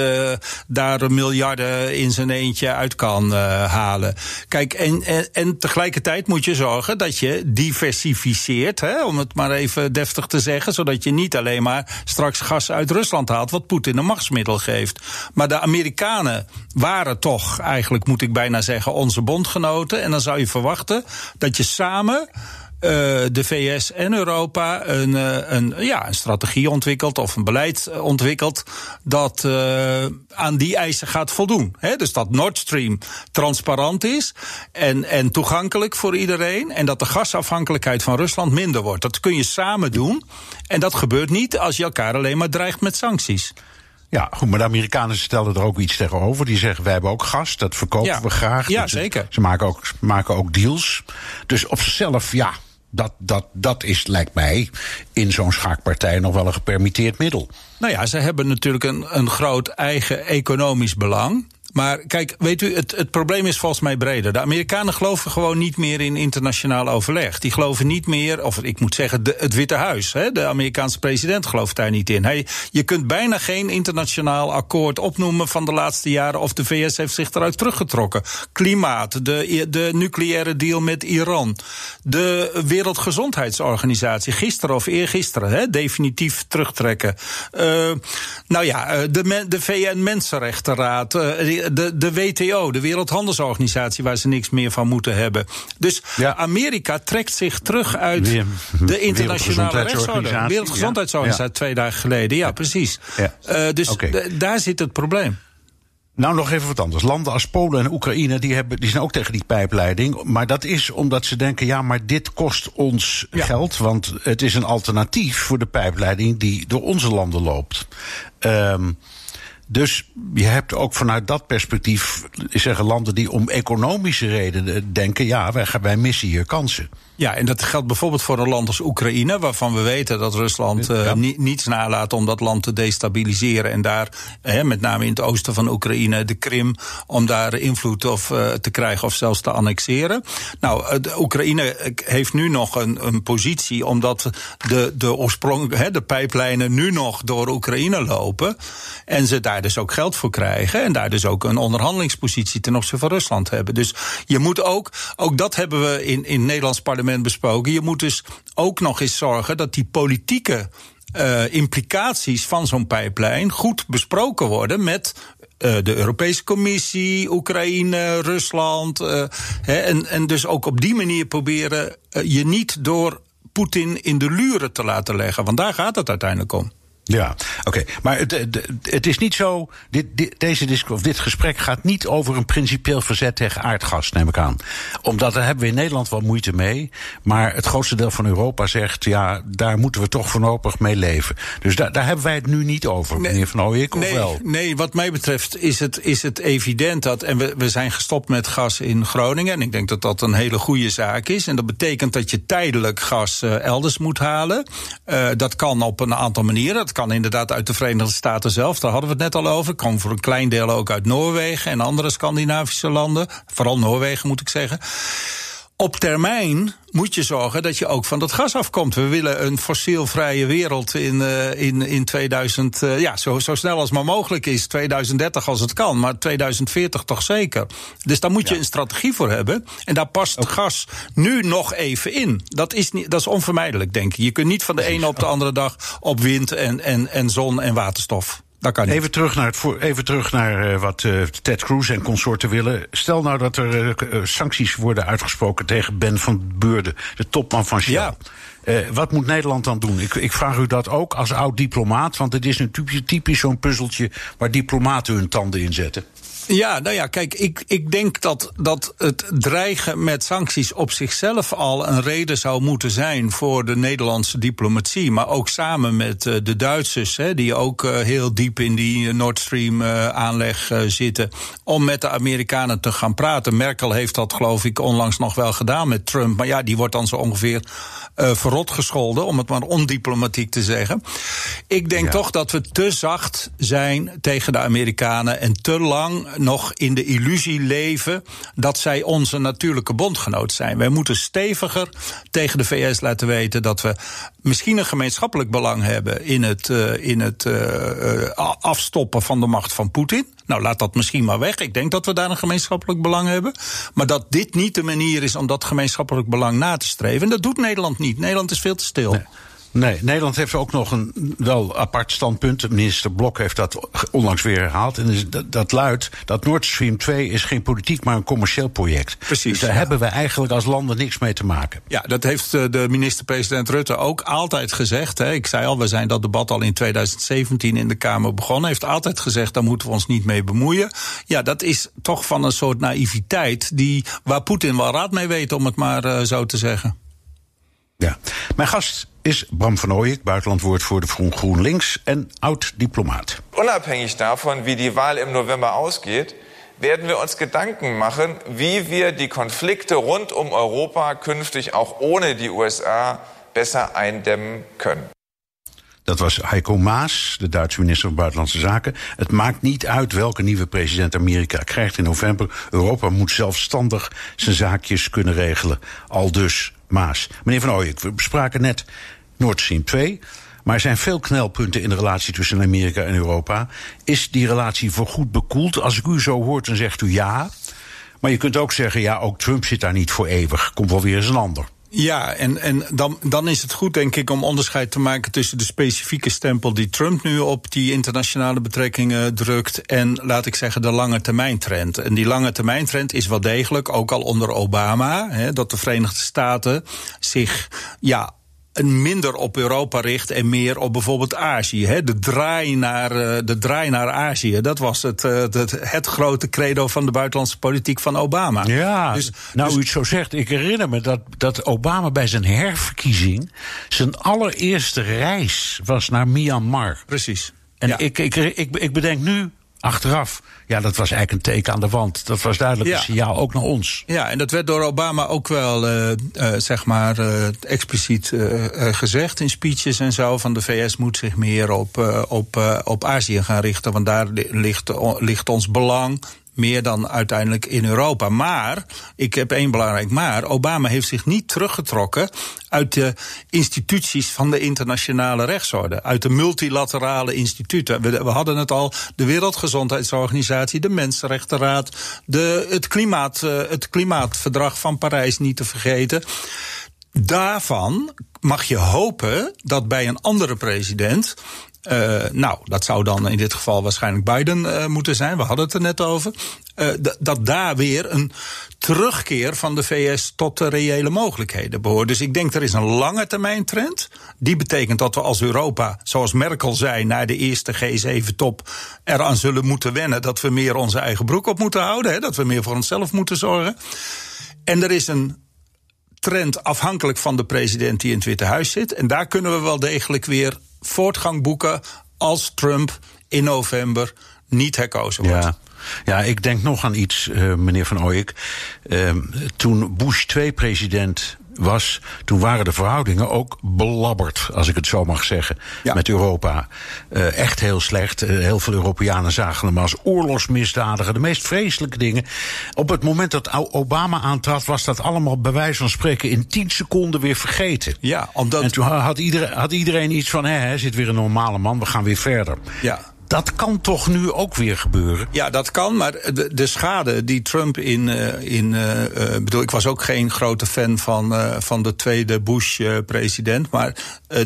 daar miljarden in zijn eentje uit kan halen. Kijk, en, en, en tegelijkertijd moet je zorgen dat je diversificeert, hè, om het maar even deftig te zeggen, zodat dat je niet alleen maar straks gas uit Rusland haalt, wat Poetin een machtsmiddel geeft. Maar de Amerikanen waren toch, eigenlijk moet ik bijna zeggen, onze bondgenoten. En dan zou je verwachten dat je samen. Uh, de VS en Europa een, uh, een, ja, een strategie ontwikkelt of een beleid ontwikkelt dat uh, aan die eisen gaat voldoen. He, dus dat Nord Stream transparant is en, en toegankelijk voor iedereen en dat de gasafhankelijkheid van Rusland minder wordt. Dat kun je samen doen en dat gebeurt niet als je elkaar alleen maar dreigt met sancties. Ja, goed, maar de Amerikanen stellen er ook iets tegenover. Die zeggen, wij hebben ook gas, dat verkopen ja. we graag. Ja, dus zeker. Ze maken ook, maken ook deals. Dus op zichzelf, ja, dat, dat, dat is, lijkt mij, in zo'n schaakpartij nog wel een gepermitteerd middel. Nou ja, ze hebben natuurlijk een, een groot eigen economisch belang. Maar kijk, weet u, het, het probleem is volgens mij breder. De Amerikanen geloven gewoon niet meer in internationaal overleg. Die geloven niet meer, of ik moet zeggen, het Witte Huis. Hè, de Amerikaanse president gelooft daar niet in. Hij, je kunt bijna geen internationaal akkoord opnoemen van de laatste jaren. of de VS heeft zich eruit teruggetrokken. Klimaat, de, de nucleaire deal met Iran. De Wereldgezondheidsorganisatie, gisteren of eergisteren, hè, definitief terugtrekken. Uh, nou ja, de, de VN-Mensenrechtenraad. Uh, de, de WTO, de Wereldhandelsorganisatie, waar ze niks meer van moeten hebben. Dus ja. Amerika trekt zich terug uit Weer, de internationale rechtsorde. Wereldgezondheidsorganisatie, ja. twee dagen geleden. Ja, precies. Uh, dus okay. daar zit het probleem. Nou, nog even wat anders. Landen als Polen en Oekraïne die hebben, die zijn ook tegen die pijpleiding. Maar dat is omdat ze denken: ja, maar dit kost ons ja. geld. Want het is een alternatief voor de pijpleiding die door onze landen loopt. Um, dus je hebt ook vanuit dat perspectief zeggen landen die om economische redenen denken: ja, wij, wij missen hier kansen. Ja, en dat geldt bijvoorbeeld voor een land als Oekraïne, waarvan we weten dat Rusland uh, ja. ni niets nalaat om dat land te destabiliseren. En daar, met name in het oosten van Oekraïne, de Krim, om daar invloed of, uh, te krijgen of zelfs te annexeren. Nou, de Oekraïne heeft nu nog een, een positie, omdat de, de oorsprong, hè, de pijplijnen nu nog door Oekraïne lopen. En ze daar dus ook geld voor krijgen. En daar dus ook een onderhandelingspositie ten opzichte van Rusland hebben. Dus je moet ook, ook dat hebben we in, in het Nederlands parlement besproken. Je moet dus ook nog eens zorgen dat die politieke uh, implicaties van zo'n pijplijn goed besproken worden met uh, de Europese Commissie, Oekraïne, Rusland. Hè, en, en dus ook op die manier proberen je niet door Poetin in de luren te laten leggen. Want daar gaat het uiteindelijk om. Ja, oké. Maar het, het, het, is niet zo. Dit, dit, deze of dit gesprek gaat niet over een principieel verzet tegen aardgas, neem ik aan. Omdat daar hebben we in Nederland wel moeite mee. Maar het grootste deel van Europa zegt. ja, daar moeten we toch voorlopig mee leven. Dus daar, daar hebben wij het nu niet over, nee, meneer Van Ooyek, of nee, wel? Nee, wat mij betreft is het, is het evident dat. En we, we zijn gestopt met gas in Groningen. En ik denk dat dat een hele goede zaak is. En dat betekent dat je tijdelijk gas uh, elders moet halen. Uh, dat kan op een aantal manieren kan inderdaad uit de Verenigde Staten zelf, daar hadden we het net al over. Kan voor een klein deel ook uit Noorwegen en andere Scandinavische landen. Vooral Noorwegen moet ik zeggen. Op termijn moet je zorgen dat je ook van dat gas afkomt. We willen een fossielvrije wereld in, uh, in, in 2000, uh, ja, zo, zo snel als maar mogelijk is. 2030 als het kan, maar 2040 toch zeker. Dus daar moet je ja. een strategie voor hebben. En daar past okay. gas nu nog even in. Dat is, niet, dat is onvermijdelijk, denk ik. Je kunt niet van de ene op de andere dag op wind en, en, en zon en waterstof. Dat kan niet. Even terug naar, het even terug naar uh, wat uh, Ted Cruz en consorten willen. Stel nou dat er uh, sancties worden uitgesproken tegen Ben van Beurden, de topman van Shell. Ja. Uh, wat moet Nederland dan doen? Ik, ik, vraag u dat ook als oud diplomaat, want het is een typisch, typisch zo'n puzzeltje waar diplomaten hun tanden in zetten. Ja, nou ja, kijk, ik, ik denk dat, dat het dreigen met sancties op zichzelf al een reden zou moeten zijn voor de Nederlandse diplomatie. Maar ook samen met uh, de Duitsers, hè, die ook uh, heel diep in die Nord Stream uh, aanleg zitten, om met de Amerikanen te gaan praten. Merkel heeft dat, geloof ik, onlangs nog wel gedaan met Trump. Maar ja, die wordt dan zo ongeveer verrot gescholden, om het maar ondiplomatiek te zeggen. Ik denk ja. toch dat we te zacht zijn tegen de Amerikanen en te lang nog in de illusie leven dat zij onze natuurlijke bondgenoot zijn. Wij moeten steviger tegen de VS laten weten dat we misschien een gemeenschappelijk belang hebben in het, uh, in het uh, afstoppen van de macht van Poetin. Nou, laat dat misschien maar weg. Ik denk dat we daar een gemeenschappelijk belang hebben. Maar dat dit niet de manier is om dat gemeenschappelijk belang na te streven. En dat doet Nederland niet. Nederland is veel te stil. Nee, Nederland heeft ook nog een wel apart standpunt. Minister Blok heeft dat onlangs weer herhaald. En dat, dat luidt dat Nord Stream 2 is geen politiek, maar een commercieel project. Precies. Dus daar ja. hebben we eigenlijk als landen niks mee te maken. Ja, dat heeft de minister-president Rutte ook altijd gezegd. Hè. Ik zei al, we zijn dat debat al in 2017 in de Kamer begonnen. Heeft altijd gezegd, daar moeten we ons niet mee bemoeien. Ja, dat is toch van een soort naïviteit die, waar Poetin wel raad mee weet, om het maar uh, zo te zeggen. Ja, mijn gast is Bram van Ooyek, buitenlandwoordvoerder van GroenLinks en oud-diplomaat. Unabhängig davon, wie die Wahl im November ausgeht, werden wir uns Gedanken machen, wie wir die Konflikte rund um Europa künftig auch ohne die USA besser eindämmen können. Dat was Heiko Maas, de Duitse minister van Buitenlandse Zaken. Het maakt niet uit welke nieuwe president Amerika krijgt in november. Europa moet zelfstandig zijn zaakjes kunnen regelen. Al dus Maas. Meneer Van Ooyek, we bespraken net Nord Stream 2. Maar er zijn veel knelpunten in de relatie tussen Amerika en Europa. Is die relatie voorgoed bekoeld? Als ik u zo hoort, dan zegt u ja. Maar je kunt ook zeggen, ja, ook Trump zit daar niet voor eeuwig. Komt wel weer eens een ander. Ja, en, en dan, dan is het goed, denk ik, om onderscheid te maken tussen de specifieke stempel die Trump nu op die internationale betrekkingen drukt en, laat ik zeggen, de lange termijn trend. En die lange termijn trend is wel degelijk, ook al onder Obama, hè, dat de Verenigde Staten zich, ja, minder op Europa richt en meer op bijvoorbeeld Azië. Hè? De, draai naar, de draai naar Azië, dat was het, het, het grote credo van de buitenlandse politiek van Obama. Ja, dus, nou dus, u het zo zegt, ik herinner me dat, dat Obama bij zijn herverkiezing... zijn allereerste reis was naar Myanmar. Precies. En ja. ik, ik, ik, ik bedenk nu, achteraf. Ja, dat was eigenlijk een teken aan de wand. Dat was duidelijk ja. een signaal ook naar ons. Ja, en dat werd door Obama ook wel, uh, uh, zeg maar, uh, expliciet gezegd in speeches en zo. Van de VS moet zich meer op, op, op Azië gaan richten. Want daar ligt, ligt ons belang meer dan uiteindelijk in Europa. Maar, ik heb één belangrijk maar, Obama heeft zich niet teruggetrokken uit de instituties van de internationale rechtsorde, uit de multilaterale instituten. We, hadden het al, de Wereldgezondheidsorganisatie, de Mensenrechtenraad, de, het, klimaat, het Klimaatverdrag van Parijs niet te vergeten. Daarvan mag je hopen dat bij een andere president Uh, nou, dat zou dan in dit geval waarschijnlijk Biden uh, moeten zijn. We hadden het er net over. Uh, dat daar weer een terugkeer van de VS tot de reële mogelijkheden behoort. Dus ik denk er is een lange termijn trend. Die betekent dat we als Europa, zoals Merkel zei na de eerste G7-top, eraan zullen moeten wennen dat we meer onze eigen broek op moeten houden. Hè, dat we meer voor onszelf moeten zorgen. En er is een trend afhankelijk van de president die in het Witte Huis zit. En daar kunnen we wel degelijk weer voortgang boeken als Trump in november niet herkozen wordt. Ja. Ja, ik denk nog aan iets, uh, meneer Van Ooyek. Uh, toen Bush 2 president was, toen waren de verhoudingen ook belabberd, als ik het zo mag zeggen, ja. met Europa. Uh, echt heel slecht. Uh, heel veel Europeanen zagen hem als oorlogsmisdadiger, de meest vreselijke dingen. Op het moment dat Obama aantrad, was dat allemaal bij wijze van spreken in tien seconden weer vergeten. Ja, omdat... En toen had iedereen, had iedereen iets van, hé, hij zit weer een normale man, we gaan weer verder. Ja. Dat kan toch nu ook weer gebeuren? Ja, dat kan, maar de, de schade die Trump in. Uh, in uh, bedoel, ik was ook geen grote fan van, uh, van de tweede Bush-president. maar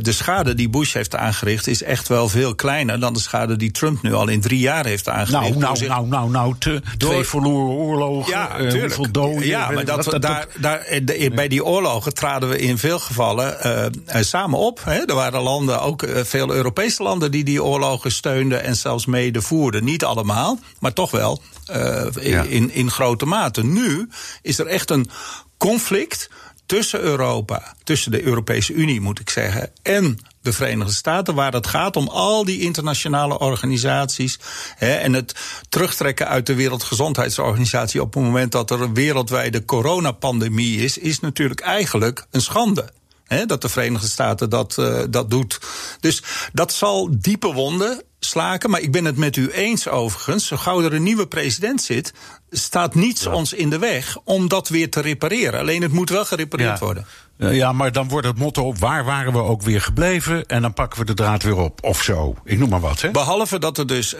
de schade die Bush heeft aangericht is echt wel veel kleiner dan de schade die Trump nu al in drie jaar heeft aangericht. Nou, nou, nou, nou, nou, te, door... twee verloren oorlogen. Ja, hoeveel doden. Ja, maar dat, dat, daar, daar, de, bij die oorlogen traden we in veel gevallen samen op. Hè. Er waren landen, ook veel Europese landen, die die oorlogen steunden. En zelfs mede voerden. Niet allemaal, maar toch wel uh, ja. in, in grote mate. Nu is er echt een conflict tussen Europa, tussen de Europese Unie moet ik zeggen, en de Verenigde Staten, waar het gaat om al die internationale organisaties hè, en het terugtrekken uit de Wereldgezondheidsorganisatie op het moment dat er een wereldwijde coronapandemie is, is natuurlijk eigenlijk een schande. Hè, dat de Verenigde Staten dat, uh, dat doet. Dus dat zal diepe wonden slaken. Maar ik ben het met u eens overigens. Zo gauw er een nieuwe president zit, staat niets ja. ons in de weg om dat weer te repareren. Alleen het moet wel gerepareerd ja. worden. Ja, maar dan wordt het motto: waar waren we ook weer gebleven? En dan pakken we de draad weer op. Of zo. Ik noem maar wat. Hè? Behalve dat er dus,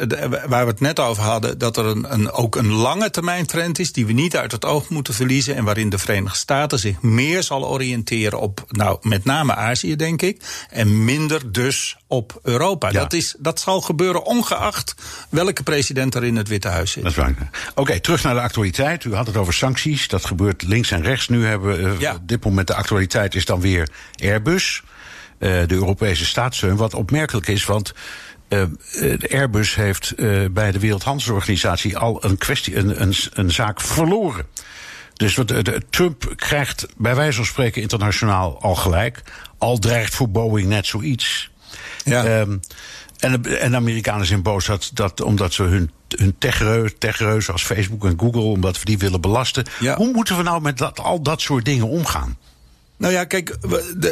waar we het net over hadden, dat er een, een, ook een lange termijn trend is. die we niet uit het oog moeten verliezen. En waarin de Verenigde Staten zich meer zal oriënteren op, nou, met name Azië, denk ik. En minder dus op Europa. Ja. Dat, is, dat zal gebeuren ongeacht welke president er in het Witte Huis zit. Dat is waar. Oké, okay, terug naar de actualiteit. U had het over sancties. Dat gebeurt links en rechts. Nu hebben we uh, ja. op dit moment de actualiteit is dan weer Airbus, uh, de Europese staatssteun. Wat opmerkelijk is, want uh, Airbus heeft bij de Wereldhandelsorganisatie al een kwestie, een, een, een zaak verloren. Dus wat, de, Trump krijgt bij wijze van spreken internationaal al gelijk. Al dreigt voor Boeing net zoiets. Ja. Um, en, en de Amerikanen zijn boos dat, dat omdat ze hun, hun techreuzen tech als Facebook en Google, omdat we die willen belasten. Ja. Hoe moeten we nou met dat, al dat soort dingen omgaan? Nou ja, kijk,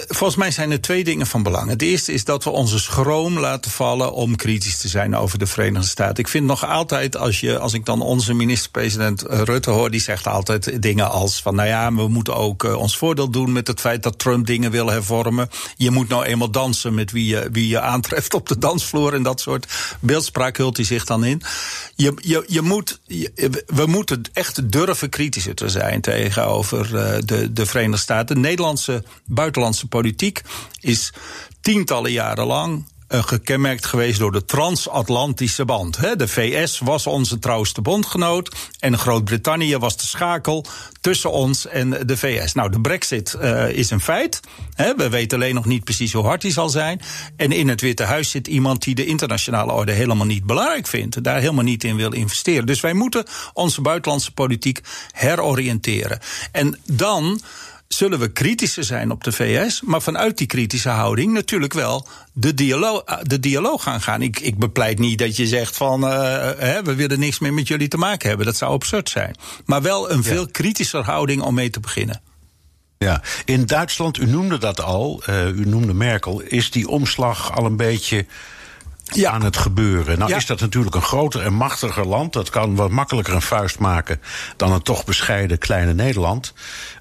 volgens mij zijn er twee dingen van belang. Het eerste is dat we onze schroom laten vallen om kritisch te zijn over de Verenigde Staten. Ik vind nog altijd, als, je, als ik dan onze minister-president Rutte hoor, die zegt altijd dingen als van, nou ja, we moeten ook uh, ons voordeel doen met het feit dat Trump dingen wil hervormen. Je moet nou eenmaal dansen met wie je, wie je aantreft op de dansvloer en dat soort beeldspraak hult hij zich dan in. Je, je, je moet, we moeten echt durven kritischer te zijn tegenover uh, de, de Verenigde Staten. Nederland buitenlandse politiek is tientallen jaren lang uh, gekenmerkt geweest door de transatlantische band. De VS was onze trouwste bondgenoot en Groot-Brittannië was de schakel tussen ons en de VS. Nou, de brexit uh, is een feit. We weten alleen nog niet precies hoe hard die zal zijn. En in het Witte Huis zit iemand die de internationale orde helemaal niet belangrijk vindt. Daar helemaal niet in wil investeren. Dus wij moeten onze buitenlandse politiek heroriënteren. En dan zullen we kritischer zijn op de VS, maar vanuit die kritische houding natuurlijk wel de dialoog, de dialoog gaan gaan. Ik, ik bepleit niet dat je zegt van uh, hè, we willen niks meer met jullie te maken hebben. Dat zou absurd zijn. Maar wel een veel kritischer houding om mee te beginnen. Ja, in Duitsland, u noemde dat al, uh, u noemde Merkel, is die omslag al een beetje ja. aan het gebeuren. Nou Ja. is dat natuurlijk een groter en machtiger land. Dat kan wat makkelijker een vuist maken dan een toch bescheiden kleine Nederland.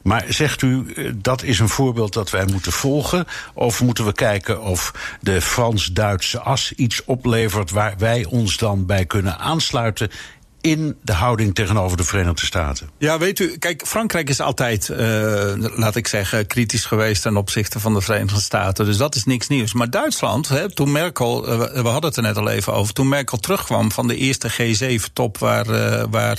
Maar zegt u, eh, dat is een voorbeeld dat wij moeten volgen? Of moeten we kijken of de Frans-Duitse as iets oplevert waar wij ons dan bij kunnen aansluiten in de houding tegenover de Verenigde Staten? Ja, weet u, kijk, Frankrijk is altijd, uh, laat ik zeggen, kritisch geweest ten opzichte van de Verenigde Staten. Dus dat is niks nieuws. Maar Duitsland, hè, toen Merkel, uh, we hadden het er net al even over, toen Merkel terugkwam van de eerste G7-top waar, uh, waar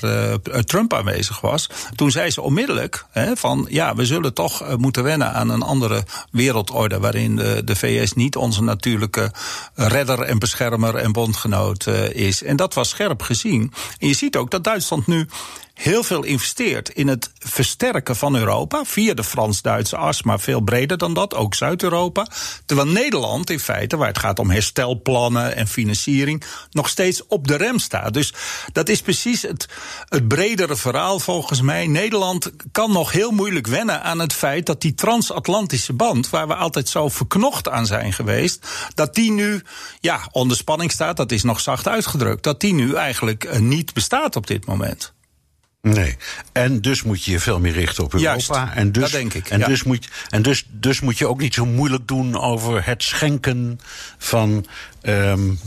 Trump aanwezig was, toen zei ze onmiddellijk hè, van ja, we zullen toch moeten wennen aan een andere wereldorde waarin de, de VS niet onze natuurlijke redder en beschermer en bondgenoot is. En dat was scherp gezien. Ziet ook dat Duitsland nu heel veel investeert in het versterken van Europa via de Frans-Duitse as, maar veel breder dan dat, ook Zuid-Europa. Terwijl Nederland in feite, waar het gaat om herstelplannen en financiering, nog steeds op de rem staat. Dus dat is precies het, het bredere verhaal volgens mij. Nederland kan nog heel moeilijk wennen aan het feit dat die transatlantische band, waar we altijd zo verknocht aan zijn geweest, dat die nu ja, onder spanning staat, dat is nog zacht uitgedrukt, dat die nu eigenlijk eh, niet bestaat op dit moment. Nee. En dus moet je je veel meer richten op Europa. Juist, en dus, dat denk ik. En, ja. dus moet, en dus, dus moet je ook niet zo moeilijk doen over het schenken van, um,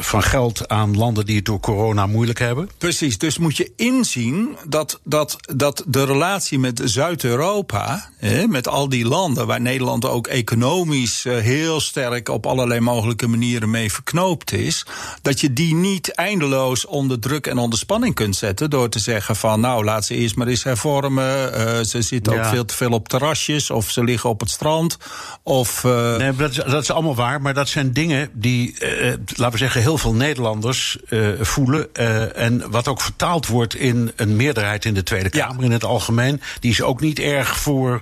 van geld aan landen die het door corona moeilijk hebben. Precies, dus moet je inzien dat, dat, dat de relatie met Zuid-Europa, met al die landen waar Nederland ook economisch heel sterk op allerlei mogelijke manieren mee verknoopt is, dat je die niet eindeloos onder druk en onder spanning kunt zetten door te zeggen van nou laat ze eerst maar eens hervormen. Uh, ze zitten ja. ook veel te veel op terrasjes of ze liggen op het strand. Of, uh... Nee, dat is, dat is allemaal waar, maar dat zijn dingen die, uh, laten we zeggen, heel veel Nederlanders voelen. en wat ook vertaald wordt in een meerderheid in de Tweede Kamer ja. in het algemeen. Die is ook niet erg voor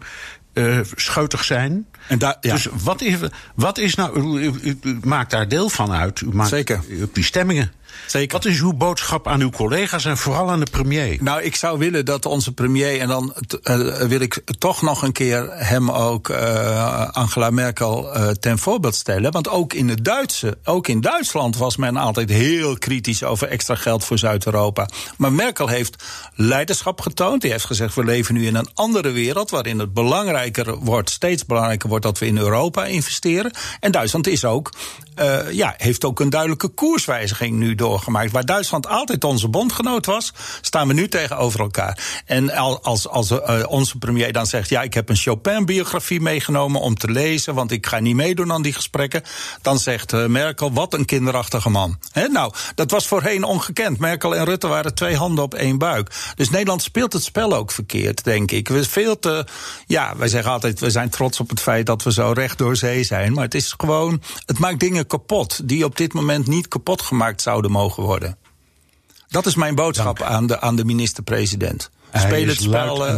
scheutig zijn. En da, ja. Dus wat is, wat is nou. U, u, u, maakt daar deel van uit. U maakt Zeker. Op die stemmingen. Zeker. Wat is uw boodschap aan uw collega's en vooral aan de premier? Nou, ik zou willen dat onze premier, en dan uh, wil ik toch nog een keer hem ook, uh, Angela Merkel, uh, ten voorbeeld stellen. Want ook in het Duitse, ook in Duitsland was men altijd heel kritisch over extra geld voor Zuid-Europa. Maar Merkel heeft leiderschap getoond. Die heeft gezegd: we leven nu in een andere wereld waarin het belangrijker wordt, steeds belangrijker wordt dat we in Europa investeren. En Duitsland is ook, ja, heeft ook een duidelijke koerswijziging nu doorgemaakt. Waar Duitsland altijd onze bondgenoot was, staan we nu tegenover elkaar. En als, als uh, onze premier dan zegt: Ja, ik heb een Chopin-biografie meegenomen om te lezen, want ik ga niet meedoen aan die gesprekken. Dan zegt uh, Merkel: Wat een kinderachtige man. Nou, dat was voorheen ongekend. Merkel en Rutte waren twee handen op één buik. Dus Nederland speelt het spel ook verkeerd, denk ik. We veel te. Ja, wij zeggen altijd: we zijn trots op het feit dat we zo recht door zee zijn. Maar het is gewoon. Het maakt dingen kapot die op dit moment niet kapot gemaakt zouden mogen worden. Dat is mijn boodschap aan de, aan de minister-president. Speel het spel. Uh,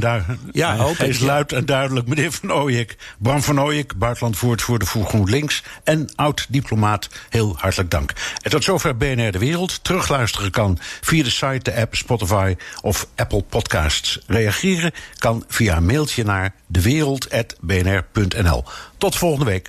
ja, hij, is ja. luid en duidelijk. Meneer Van Ooyek, Bram Van Ooyek, buitenlandwoordvoerder voor GroenLinks en oud-diplomaat, heel hartelijk dank. En tot zover BNR De Wereld. Terugluisteren kan via de site, de app, Spotify of Apple Podcasts. Reageren kan via een mailtje naar dewereld.bnr.nl. Tot volgende week.